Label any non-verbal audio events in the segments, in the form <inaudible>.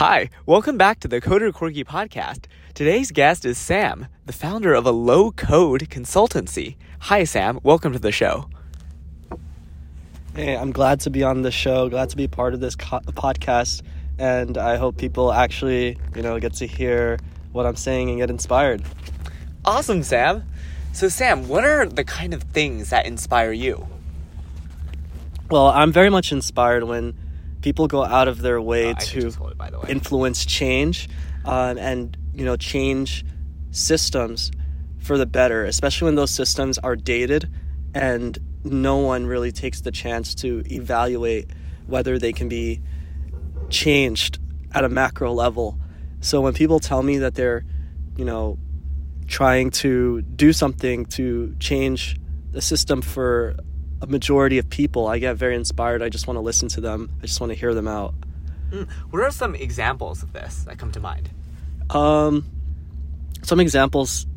Hi, welcome back to the Coder Corgi podcast. Today's guest is Sam, the founder of a low code consultancy. Hi, Sam. Welcome to the show. Hey, I'm glad to be on the show, glad to be part of this co- podcast, and I hope people actually, you know, get to hear what I'm saying and get inspired. Awesome, Sam. So, Sam, what are the kind of things that inspire you? Well, I'm very much inspired when people go out of their way Uh, to just it, by the way. influence change um, and you know change systems for the better especially when those systems are dated and no one really takes the chance to evaluate whether they can be changed at a macro level so when people tell me that they're you know trying to do something to change the system for a majority of people i get very inspired i just want to listen to them i just want to hear them out Mm, What are some examples of this that come to mind? Um, some examples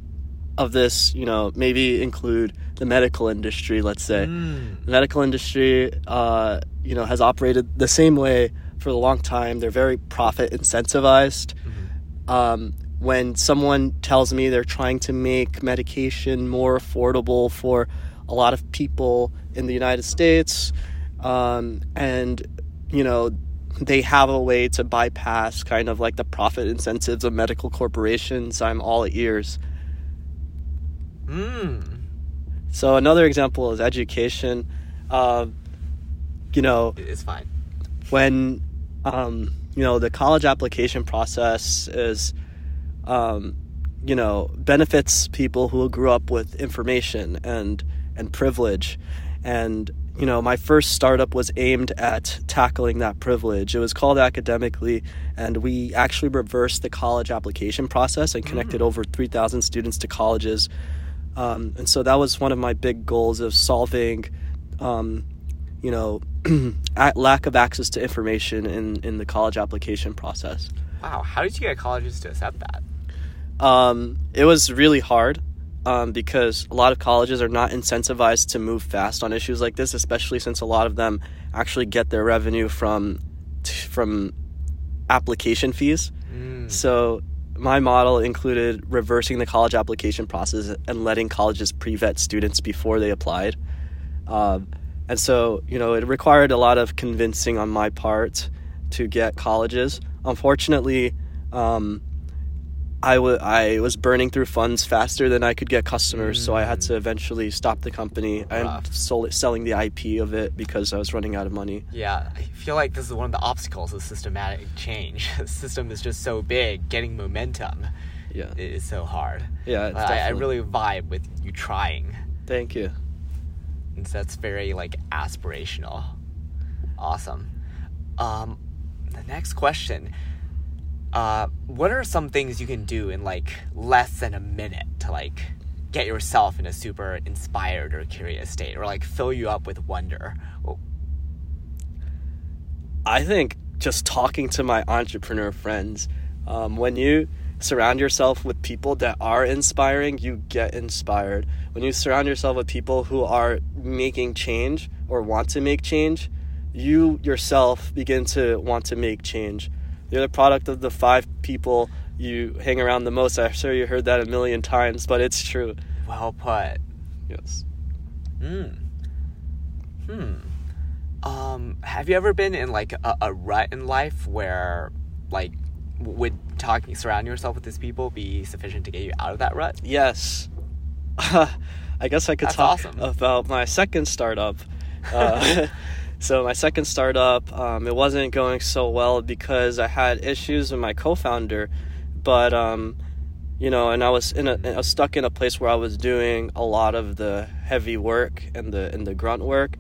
of this, you know, maybe include the medical industry. Let's say Mm. the medical industry, uh, you know, has operated the same way for a long time. They're very profit incentivized. Um, when someone tells me they're trying to make medication more affordable for a lot of people in the United States, um, and you know they have a way to bypass kind of like the profit incentives of medical corporations, I'm all ears. Mm. So another example is education. Uh, you know, It's fine. when um, you know the college application process is um, you know benefits people who grew up with information and and privilege. And you know my first startup was aimed at tackling that privilege. It was called academically and we actually reversed the college application process and connected over 3000 students to colleges. Um, and so that was one of my big goals of solving um, you know <clears throat> lack of access to information in, in the college application process. Wow, how did you get colleges to accept that? um, it was really hard um, because a lot of colleges are not incentivized to move fast on issues like this, especially since a lot of them actually get their revenue from from application fees. Mm. So my model included reversing the college application process and letting colleges pre-vet students before they applied. Um, and so, you know, it required a lot of convincing on my part to get colleges. Unfortunately, um, I wa- I was burning through funds faster than I could get customers, so I had to eventually stop the company sold it, selling the IP of it because I was running out of money. Yeah, I feel like this is one of the obstacles of systematic change. <laughs> the system is just so big, getting momentum Yeah, is so hard. yeah, it's I, I really vibe with you trying. Thank you. And so that's very like aspirational. Awesome. Um, the next question. Uh, what are some things you can do in like less than a minute to like get yourself in a super inspired or curious state or like fill you up with wonder? I think just talking to my entrepreneur friends, um, when you surround yourself with people that are inspiring, you get inspired. When you surround yourself with people who are making change or want to make change, you yourself begin to want to make change. You're the product of the five people you hang around the most. I'm sure you heard that a million times, but it's true. well put. Yes. Hmm. Hmm. Um, have you ever been in like a, a rut in life where like would talking surrounding yourself with these people be sufficient to get you out of that rut? Yes. <laughs> I guess I could That's talk awesome. about my second startup. Uh, <laughs> so my second startup, um, it wasn't going so well because I had issues with my co-founder, but um, you know, and I was in a, I was stuck in a place where I was doing a lot of the heavy work and the and the grunt work,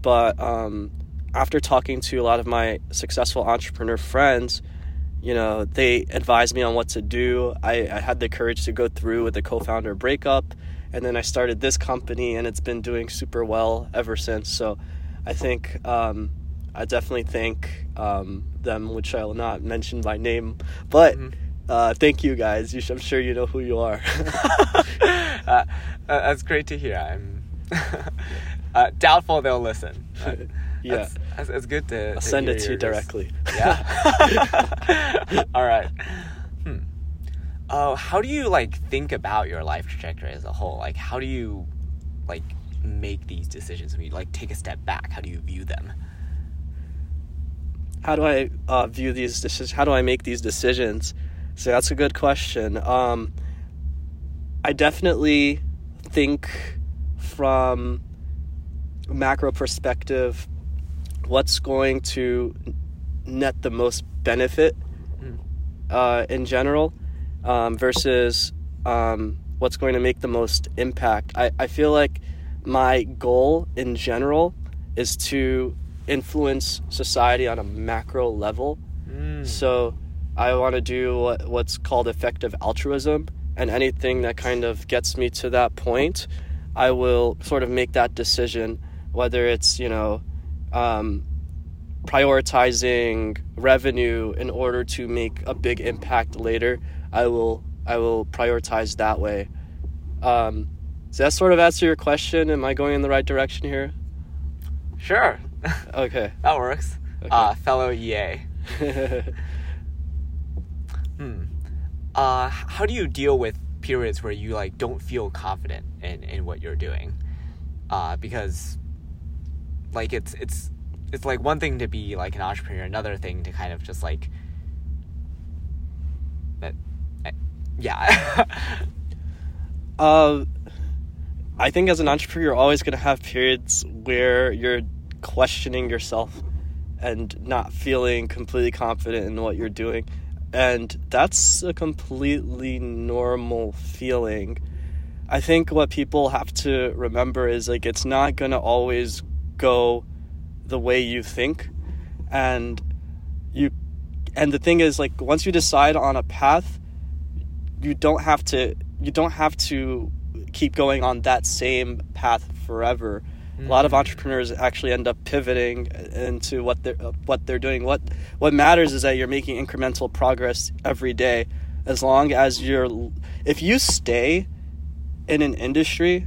but um, after talking to a lot of my successful entrepreneur friends, you know, they advised me on what to do. I, I had the courage to go through with the co-founder breakup, and then I started this company, and it's been doing super well ever since. So, I think um, I definitely thank um, them, which I will not mention by name, but. Mhm. Uh, thank you guys. You sh- I'm sure you know who you are. <laughs> uh, uh, that's great to hear. I'm <laughs> uh, doubtful they'll listen. Uh, <laughs> Yeah. That's, that's, that's good to. I'll to send it to you directly. Yeah. All right. Hmm. Oh, how do you like think about your life trajectory as a whole? Like, how do you like make these decisions when you like take a step back? How do you view them? how do I uh, view these decisions? How do I make these decisions? So that's a good question. Um, I definitely think from macro perspective, what's going to net the most benefit Mm. uh, in general um, versus um, what's going to make the most impact. I, I feel like my goal in general is to influence society on a macro level. Mm. So I want to do what, what's called effective altruism, and anything that kind of gets me to that point, I will sort of make that decision, whether it's, you know, um, prioritizing revenue in order to make a big impact later. I will I will prioritize that way. Um, does that sort of answer your question? Am I going in the right direction here? Sure, Okay. <laughs> that works. Okay. Uh, fellow EA. <laughs> Hmm. Uh, how do you deal with periods where you like don't feel confident in, in what you're doing? Uh, because like it's it's it's like one thing to be like an entrepreneur, another thing to kind of just like that. I- Yeah. <laughs> Uh, I think as an entrepreneur, you're always going to have periods where you're questioning yourself and not feeling completely confident in what you're doing. And that's a completely normal feeling. I think what people have to remember is like it's not going to always go the way you think. And you and the thing is like once you decide on a path, you don't have to you don't have to keep going on that same path forever. A lot of Mm. entrepreneurs actually end up pivoting into what they're what they're doing. What what matters is that you're making incremental progress every day. As long as you're, if you stay in an industry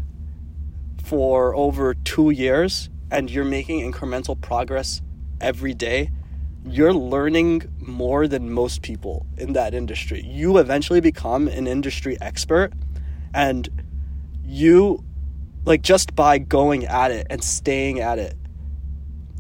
for over two years and you're making incremental progress every day, you're learning more than most people in that industry. You eventually become an industry expert and you like just by going at it and staying at it,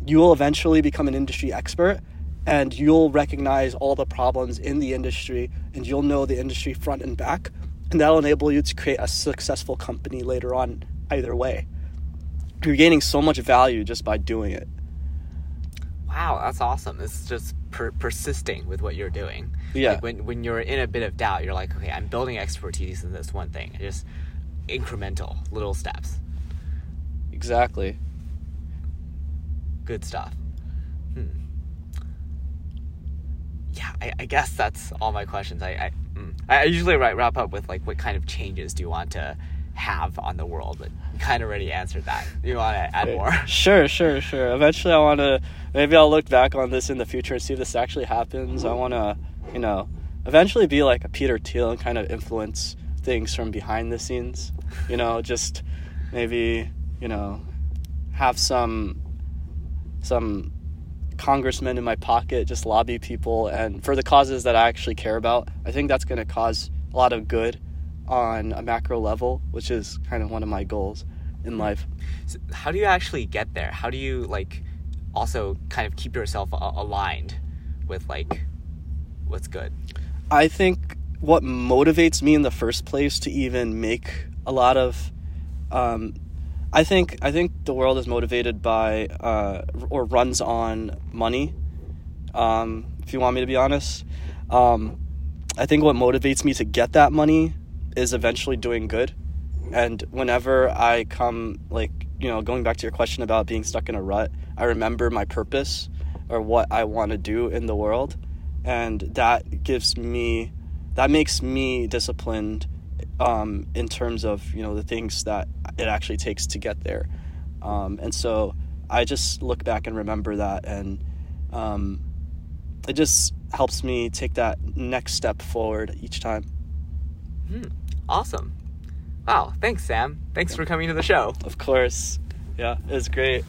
you will eventually become an industry expert and you'll recognize all the problems in the industry and you'll know the industry front and back and that'll enable you to create a successful company later on either way. You're gaining so much value just by doing it. wow, that's awesome. It's just per- persisting with what you're doing. Yeah. Like when when you're in a bit of doubt, you're like, okay, I'm building expertise in this one thing. Just incremental, little steps. Exactly. Good stuff. Hmm. Yeah, I, I guess that's all my questions. I I, mm. I usually write, wrap up with like, what kind of changes do you want to have on the world? But you kind of already answered that. You want to add more? <laughs> Sure, sure, sure. Eventually, I want to. Maybe I'll look back on this in the future and see if this actually happens. I want to, you know, eventually be like a Peter Thiel and kind of influence things from behind the scenes. You know, just maybe you know, have some some congressmen in my pocket, just lobby people and for the causes that I actually care about. I think that's going to cause a lot of good on a macro level, which is kind of one of my goals in hmm. life. So how do you actually get there? How do you like also kind of keep yourself a- aligned with like what's good? I think what motivates me in the first place to even make a lot of, um, I think I think the world is motivated by uh, or runs on money. Um, if you want me to be honest, um, I think what motivates me to get that money is eventually doing good. And whenever I come, like you know, going back to your question about being stuck in a rut, I remember my purpose or what I want to do in the world, and that gives me, that makes me disciplined um, in terms of you know the things that it actually takes to get there, um, and so I just look back and remember that, and um, it just helps me take that next step forward each time. Hmm. Awesome. Wow. Thanks, Sam. Thanks for coming to the show. Of course, yeah, it was great.